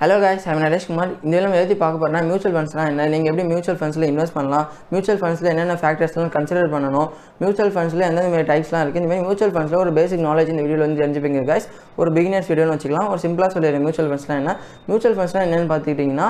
Hello guys I'm Naresh Kumar இந்த நம்ம எழுதி பார்க்க போகிறேன்னா மியூச்சுவல் ஃபண்ட்ஸ்லாம் என்ன நீங்கள் எப்படி மியூச்சுவல் ஃபண்ட்ஸில் இன்வெஸ்ட் பண்ணலாம்? மியூச்சுவல் ஃபண்ட்ஸில் என்னென்ன ஃபேக்டர்ஸ்லாம் கன்சிடர் பண்ணணும்? மியூச்சுவல் ஃபண்ட்ஸில் எந்தெந்த மாதிரி டைப்ஸ்லாம் இருக்குது இந்த மாதிரி மியூச்சுவல் ஃபண்ட்ஸில் ஒரு பேசிக் நாலேஜ் இந்த வீடியோவில் வந்து தெரிஞ்சுப்பீங்க guys. ஒரு பிகினர்ஸ் வீடியோன்னு வச்சுக்கலாம். ஒரு சிம்பிளாக சொல்லிடுறேன் மியூச்சுவல் ஃபண்ட்ஸ்லாம் என்ன? மியூச்சுவல் ஃபண்ட்ஸ்லாம் என்னென்னு பார்த்துக்கிட்டிங்கன்னா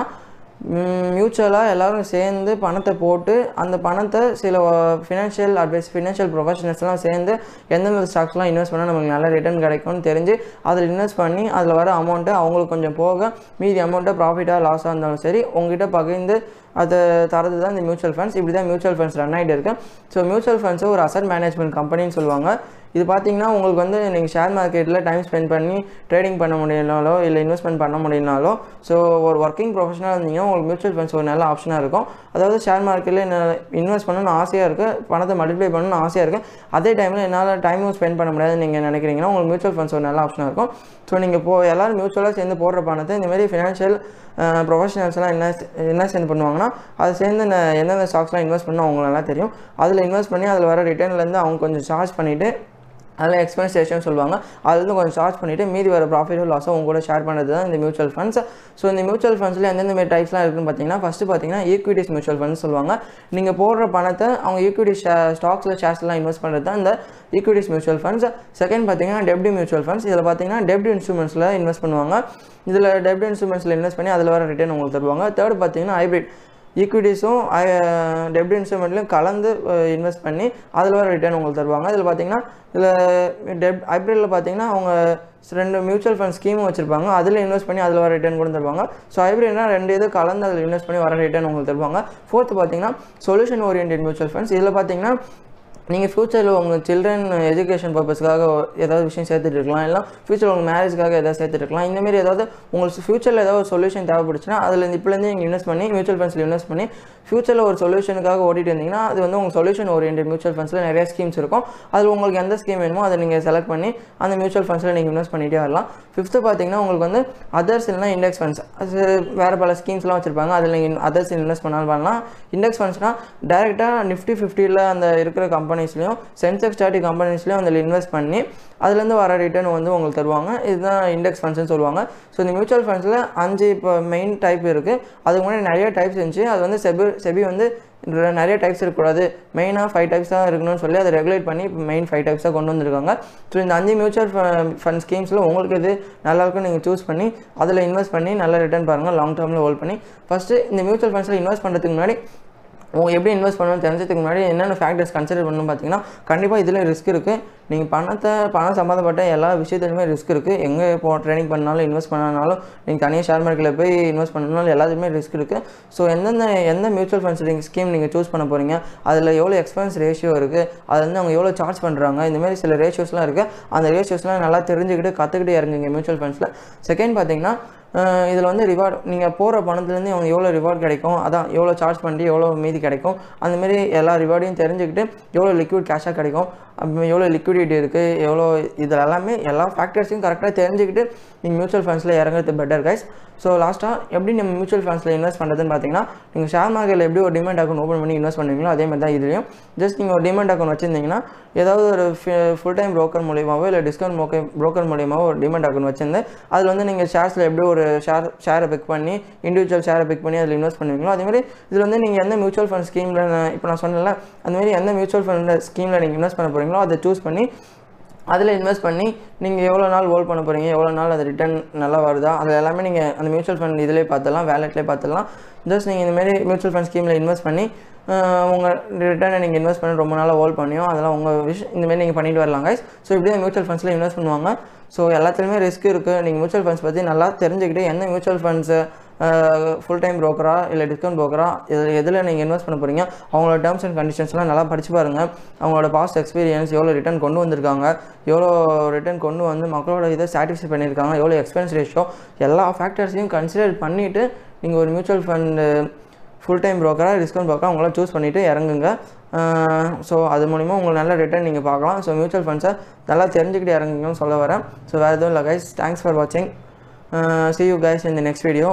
மியூச்சுவலாக எல்லோரும் சேர்ந்து பணத்தை போட்டு அந்த பணத்தை சில ஃபினான்ஷியல் அட்வைஸ் ஃபினான்ஷியல் ப்ரொஃபஷனல்ஸ்லாம் சேர்ந்து எந்தெந்த ஸ்டாக்ஸ்லாம் இன்வெஸ்ட் பண்ணால் நமக்கு நல்ல ரிட்டர்ன் கிடைக்கும்னு தெரிஞ்சு அதில் இன்வெஸ்ட் பண்ணி அதில் வர அமௌண்ட்டை அவங்களுக்கு கொஞ்சம் போக மீதி அமௌண்ட்டை ப்ராஃபிட்டாக லாஸாக இருந்தாலும் சரி உங்ககிட்ட பகிர்ந்து அதை தரது தான் இந்த மியூச்சுவல் ஃபண்ட்ஸ் இப்படி தான் மியூச்சுவல் ஃபண்ட்ஸ் ரன் ஆகிட்டு இருக்கு. ஸோ மியூச்சுவல் ஃபண்ட்ஸை ஒரு அசட் மேனேஜ்மெண்ட் கம்பெனின்னு சொல்லுவாங்க. இது பார்த்தீங்கன்னா உங்களுக்கு வந்து நீங்கள் ஷேர் மார்க்கெட்டில் டைம் ஸ்பெண்ட் பண்ணி ட்ரேடிங் பண்ண முடியலனாலோ இல்லை இன்வெஸ்ட்மெண்ட் பண்ண முடியலனாலோ ஸோ ஒரு ஒர்க்கிங் ப்ரொஃபஷனாக இருந்தீங்கன்னா உங்களுக்கு மியூச்சுவல் ஃபண்ட்ஸ் ஒரு நல்ல ஆப்ஷனாக இருக்கும். அதாவது ஷேர் மார்க்கெட்டில் இன்வெஸ்ட் பண்ணணும்னு ஆசையாக இருக்குது பணத்தை மல்டிப்ளை பண்ணணும்னு ஆசையாக இருக்குது அதே டைமில் என்னால் டைமும் ஸ்பெண்ட் பண்ண முடியாதுன்னு நீங்கள் நினைக்கிறீங்கன்னா உங்களுக்கு மியூச்சுவல் ஃபண்ட்ஸ் ஒரு நல்ல ஆப்ஷனாக இருக்கும். ஸோ நீங்கள் இப்போ எல்லோரும் மியூச்சுவலாக சேர்ந்து போடுற பணத்தை இந்தமாரி ஃபினான்ஷியல் ப்ரொஃபஷனல்ஸ்லாம் என்ன என்ன சேர்ந்து பண்ணுவாங்கன்னா அதை சேர்ந்து எந்தெந்த ஸ்டாக்ஸ்லாம் இன்வெஸ்ட் பண்ணால் அவங்களெல்லாம் தெரியும். அதில் இன்வெஸ்ட் பண்ணி அதில் வர ரிட்டர்ன்லேருந்து அவங்க கொஞ்சம் சார்ஜ் பண்ணிவிட்டு அதில் எக்ஸ்பென்ஸ் ரேஷியோன்னு சொல்லுவாங்க. அதுலேருந்து கொஞ்சம் சார்ஜ் பண்ணிவிட்டு மீதி வர ப்ராஃபிட்டோ லாஸோ உங்க கூட ஷேர் பண்ணுறது தான் இந்த மியூச்சுவல் ஃபண்ட்ஸ் ஸோ இந்த மியூச்சுவல் ஃபண்ட்ஸில் எந்தெந்த மாதிரி டைப்ஸ்லாம் இருக்குன்னு பார்த்தீங்கன்னா ஃபஸ்ட்டு பார்த்தீங்கன்னா ஈக்விட்டிஸ் மியூச்சுவல் ஃபண்ட்ஸ் சொல்லுவாங்க. நீங்கள் போடுற பணத்தை அவங்க ஈக்விட்டி ஷே ஸ்டாக்ஸில் ஷேர்ஸ்லாம் இன்வெஸ்ட் பண்ணுறது தான் இந்த ஈக்விட்டிஸ் மியூச்சுவல் ஃபண்ட்ஸ் செகண்ட் பார்த்தீங்கன்னா டெப்டி மியூச்சுவல் ஃபண்ட்ஸ் இதில் பார்த்தீங்கன்னா டெப்டி இன்ஸ்ட்ருமெண்ட்ஸில் இன்வெஸ்ட் பண்ணுவாங்க. இதில் டெப்டி இன்ஸ்ட்ருமெண்ட்ஸில் இன்வெஸ்ட் பண்ணி அதில் வர ரிட்டர்ன் உங்களுக்கு தருவாங்க. தேர்ட் பார்த்தீங்கன்னா ஹைப்ரிட் ஈக்விட்டிஸும் டெப்ட் இன்ஸ்ட்ருமெண்ட்லையும் கலந்து இன்வெஸ்ட் பண்ணி அதில் வர ரிட்டர்ன் உங்களுக்கு தருவாங்க. இதில் பார்த்தீங்கன்னா இதில் டெப் ஹைப்ரிட்டில் பார்த்தீங்கன்னா அவங்க ரெண்டு மியூச்சுவல் ஃபண்ட் ஸ்கீமும் வச்சுருப்பாங்க. அதில் இன்வெஸ்ட் பண்ணி அதில் வர ரிட்டர்ன் கூட தருவாங்க. ஸோ ஹைப்ரிட்னா ரெண்டு இது கலந்து அதில் இன்வெஸ்ட் பண்ணி வர ரிட்டர்ன் உங்களுக்கு தருவாங்க. ஃபோர்த்து பார்த்தீங்கன்னா சொல்யூஷன் ஓரியன்ட் மியூச்சுவல் ஃபண்ட்ஸ் இதில் பார்த்தீங்கன்னா நீங்கள் ஃப்யூச்சரில் உங்கள் சில்ட்ரன் எஜுகேஷன் பர்பஸ்க்காக ஏதாவது விஷயம் சேர்த்துட்டு இருக்கலாம். இல்லை ஃப்யூச்சர் உங்கள் மேரேஜ்க்காக ஏதாவது சேர்த்துட்டு இருக்கலாம். இந்தமாரி ஏதாவது உங்களுக்கு ஃப்யூச்சரில் ஏதாவது ஒரு சொல்யூஷன் தேவைப்படுச்சுன்னா அதில் இப்போலேருந்து நீங்கள் இன்வெஸ்ட் பண்ணி மியூச்சுவல் ஃபண்ட்ஸில் இன்வெஸ்ட் பண்ணி ஃப்யூச்சரில் ஒரு சொல்யூஷனுக்காக ஓடிட்டு இருந்தீங்கன்னா அது வந்து உங்கள் சொல்யூஷன் ஓரியன்ட் மியூச்சுவல் ஃபண்ட்ஸில் நிறைய ஸ்கீம்ஸ் இருக்கும். அதில் உங்களுக்கு எந்த ஸ்கீம் வேணுமோ அதை நீங்கள் செலக்ட் பண்ணி அந்த மியூச்சுவல் ஃபண்ட்ஸில் நீங்கள் இன்வெஸ்ட் பண்ணிகிட்டே வரலாம். ஃபிஃப்த்து பார்த்தீங்கன்னா உங்களுக்கு வந்து அதர்ஸ் இல்லைனா இண்டெக்ஸ் ஃபண்ட்ஸ் அது வேறு பல ஸ்கீம்ஸ்லாம் வச்சுருப்பாங்க. அதில் நீங்கள் அதர்ஸ் இன்வெஸ்ட் பண்ணாலும் பண்ணலாம். இண்டெக்ஸ் ஃபண்ட்ஸ்னால் டேரெக்டாக நிஃப்டி ஃபிஃப்டியில் அந்த இருக்கிற கம்பெனி கம்பெனிஸ்லையும் சென்செக்ஸ் தேர்ட்டி கம்பெனிஸ்லையும் அதில் இன்வெஸ்ட் பண்ணி அதுலேருந்து வர ரிட்டர்ன் வந்து உங்களுக்கு தருவாங்க. இதுதான் இண்டெக்ஸ் ஃபண்ட்ஸ்னு சொல்லுவாங்க. ஸோ இந்த மியூச்சுவல் ஃபண்ட்ஸில் அஞ்சு இப்போ மெயின் டைப் இருக்குது அதுக்கு முன்னாடி நிறைய டைப்ஸ் இருந்துச்சு. அது வந்து செபி செபி வந்து நிறைய டைப்ஸ் இருக்கக்கூடாது. மெயினாக ஃபைவ் டைப்ஸ் தான் இருக்கணும்னு சொல்லி அதை ரெகுலேட் பண்ணி இப்போ மெயின் ஃபைவ் டைப்ஸாக கொண்டு வந்திருக்காங்க. ஸோ இந்த அஞ்சு மியூச்சுவல் ஃபண்ட் ஸ்கீம்ஸில் உங்களுக்கு இது நல்லாயிருக்கும் நீங்கள் சூஸ் பண்ணி அதில் இன்வெஸ்ட் பண்ணி நல்லா ரிட்டர்ன் பாருங்கள் லாங் டேர்மில் ஹோல்ட் பண்ணி. ஃபஸ்ட்டு இந்த மியூச்சுவல் ஃபண்ட்ஸில் இன்வெஸ்ட் பண்ணுறதுக்கு முன்னாடி உங்களுக்கு எப்படி இன்வெஸ்ட் பண்ணணும்னு தெரிஞ்சதுக்கு முன்னாடி என்னென்ன ஃபேக்டர்ஸ் கன்சிடர் பண்ணணும் பார்த்தீங்கன்னா கண்டிப்பாக இதில் ரிஸ்க் இருக்குது நீங்கள் பணத்தை பணம் சம்மந்தப்பட்ட எல்லா விஷயத்துலையுமே ரிஸ்க் இருக்குது எங்கே போ ட்ரைனிங் பண்ணாலும் இன்வெஸ்ட் பண்ணனாலும் நீங்கள் தனியாக ஷேர் மார்க்கெட்டில் போய் இன்வெஸ்ட் பண்ணனாலும் எல்லாத்துக்குமே ரிஸ்க் இருக்குது ஸோ எந்தெந்த எந்த மியூச்சுவல் ஃபண்ட்ஸ் நீங்கள் ஸ்கீம் நீங்கள் சூஸ் பண்ண போகிறீங்க அதில் எவ்வளோ எக்ஸ்பென்ஸ் ரேஷியோ இருக்குது அதில் வந்து அவங்க எவ்வளோ சார்ஜ் பண்ணுறாங்க இந்தமாரி சில ரேஷியோஸ்லாம் இருக்குது அந்த ரேஷியோஸ்லாம் நல்லா தெரிஞ்சுக்கிட்டு கற்றுக்கிட்டு இறங்குங்க மியூச்சுவல் ஃபண்ட்ஸில் செகண்ட் பார்த்தீங்கன்னா இதில் வந்து ரிவார்டு நீங்கள் போகிற பணத்துலேருந்து அவங்க எவ்வளோ ரிவார்ட் கிடைக்கும் அதான் எவ்வளோ சார்ஜ் பண்ணி எவ்வளோ மீதி கிடைக்கும் அந்தமாரி எல்லா ரிவார்டையும் தெரிஞ்சுக்கிட்டு எவ்வளோ லிக்விட் கேஷாக கிடைக்கும். எவ்வளோ லிக்விடிட்டி இருக்குது எவ்வளோ இதில் எல்லாமே எல்லா ஃபேக்டர்ஸையும் கரெக்டாக தெரிஞ்சுக்கிட்டு நீங்கள் மியூச்சுவல் ஃபண்ட்ஸில் இறங்குறது பெட்டர் கைஸ் ஸோ லாஸ்ட்டாக எப்படி நம்ம மியூச்சுவல் ஃபண்ட்ஸில் இன்வெஸ்ட் பண்ணுறதுன்னு பார்த்தீங்கன்னா நீங்கள் ஷேர் மார்க்கெட்டில் எப்படி ஒரு டிமெண்ட் அக்கௌண்ட் ஓப்பன் பண்ணி இன்வெஸ்ட் பண்ணுவீங்களோ அதே மாதிரி தான் இதுலையும். ஜஸ்ட் நீங்கள் ஒரு டிமெண்ட் அக்கௌண்ட் வச்சிருந்தீங்கன்னா ஏதாவது ஒரு ஃபுல் டைம் ப்ரோக்கர் மூலியமாகவோ இல்லை டிஸ்கவுண்ட் மோக்கே ப்ரோக்கர் மூலியமாகவோ ஒரு டிமெண்ட் அக்கௌண்ட் வச்சிருந்து அதில் வந்து நீங்கள் ஷேர்ஸில் எப்படி ஒரு ஷேர் ஷேரை பிக் பண்ணி இண்டிவிஜுவல் ஷேரை பிக் பண்ணி அதில் இன்வெஸ்ட் பண்ணுவீங்களோ அதே மாதிரி இதில் வந்து நீங்கள் எந்த மியூச்சுவல் ஃபண்ட் ஸ்கீமில் இப்போ நான் சொன்னேன்ல அந்த மாதிரி எந்த மியூச்சுவல் ஃபண்ட் ஸ்கீமில் நீங்கள் இன்வெஸ்ட் பண்ண போகிறீங்க போகிறீங்களோ அதை சூஸ் பண்ணி அதில் இன்வெஸ்ட் பண்ணி நீங்கள் எவ்வளோ நாள் ஹோல்ட் பண்ண போகிறீங்க எவ்வளோ நாள் அது ரிட்டர்ன் நல்லா வருதா அது எல்லாமே நீங்கள் அந்த மியூச்சுவல் ஃபண்ட் இதிலே பார்த்துடலாம் வேலெட்லேயே பார்த்துடலாம். ஜஸ்ட் நீங்கள் இந்த மாதிரி மியூச்சுவல் ஃபண்ட் ஸ்கீமில் இன்வெஸ்ட் பண்ணி உங்கள் ரிட்டர்னை நீங்கள் இன்வெஸ்ட் பண்ணி ரொம்ப நாளாக ஹோல்ட் பண்ணியும் அதெல்லாம் உங்கள் விஷ் இந்தமாரி நீங்கள் பண்ணிட்டு வரலாம் கைஸ் ஸோ இப்படி தான் மியூச்சுவல் ஃபண்ட்ஸில் இன்வெஸ்ட் பண்ணுவாங்க. ஸோ எல்லாத்துலேயுமே ரிஸ்க் இருக்குது நீங்கள் மியூச்சுவல் ஃபண்ட்ஸ் பற்றி நல்லா தெரிஞ்சுக்கிட்டு எந்த மியூச்சுவல் ஃபண்ட்ஸு ஃபுல் டைம் ப்ரோக்கரா இல்லை டிஸ்கவுண்ட் ப்ரோக்கரா இதில் எதில் நீங்கள் இன்வெஸ்ட் பண்ண போகிறீங்க அவங்களோட டேர்ம்ஸ் அண்ட் கண்டிஷன்ஸ்லாம் நல்லா படிச்சு பாருங்கள் அவங்களோட பாஸ்ட் எக்ஸ்பீரியன்ஸ் எவ்வளோ ரிட்டர்ன் கொண்டு வந்திருக்காங்க எவ்வளோ ரிட்டர்ன் கொண்டு வந்து மக்களோட இதை சாட்டிஸ்ஃபை பண்ணியிருக்காங்க எவ்வளோ எக்ஸ்பென்ஸ் ரேஷியோ எல்லா ஃபேக்டர்ஸையும் கன்சிடர் பண்ணிவிட்டு நீங்கள் ஒரு மியூச்சுவல் ஃபண்டு ஃபுல் டைம் ப்ரோக்கராக டிஸ்கவுண்ட் ப்ரோக்கராக உங்களாம் சூஸ் பண்ணிவிட்டு இறங்குங்க ஸோ அது மூலிமா உங்களுக்கு நல்ல ரிட்டர்ன் நீங்கள் பார்க்கலாம். ஸோ மியூச்சுவல் ஃபண்ட்ஸை நல்லா தெரிஞ்சுக்கிட்டு இறங்குங்கன்னு சொல்ல வரேன். ஸோ வேறு எதுவும் இல்லை கைஸ் தேங்க்ஸ் ஃபார் வாட்சிங் சி யூ கைஸ் இந்த நெக்ஸ்ட் வீடியோ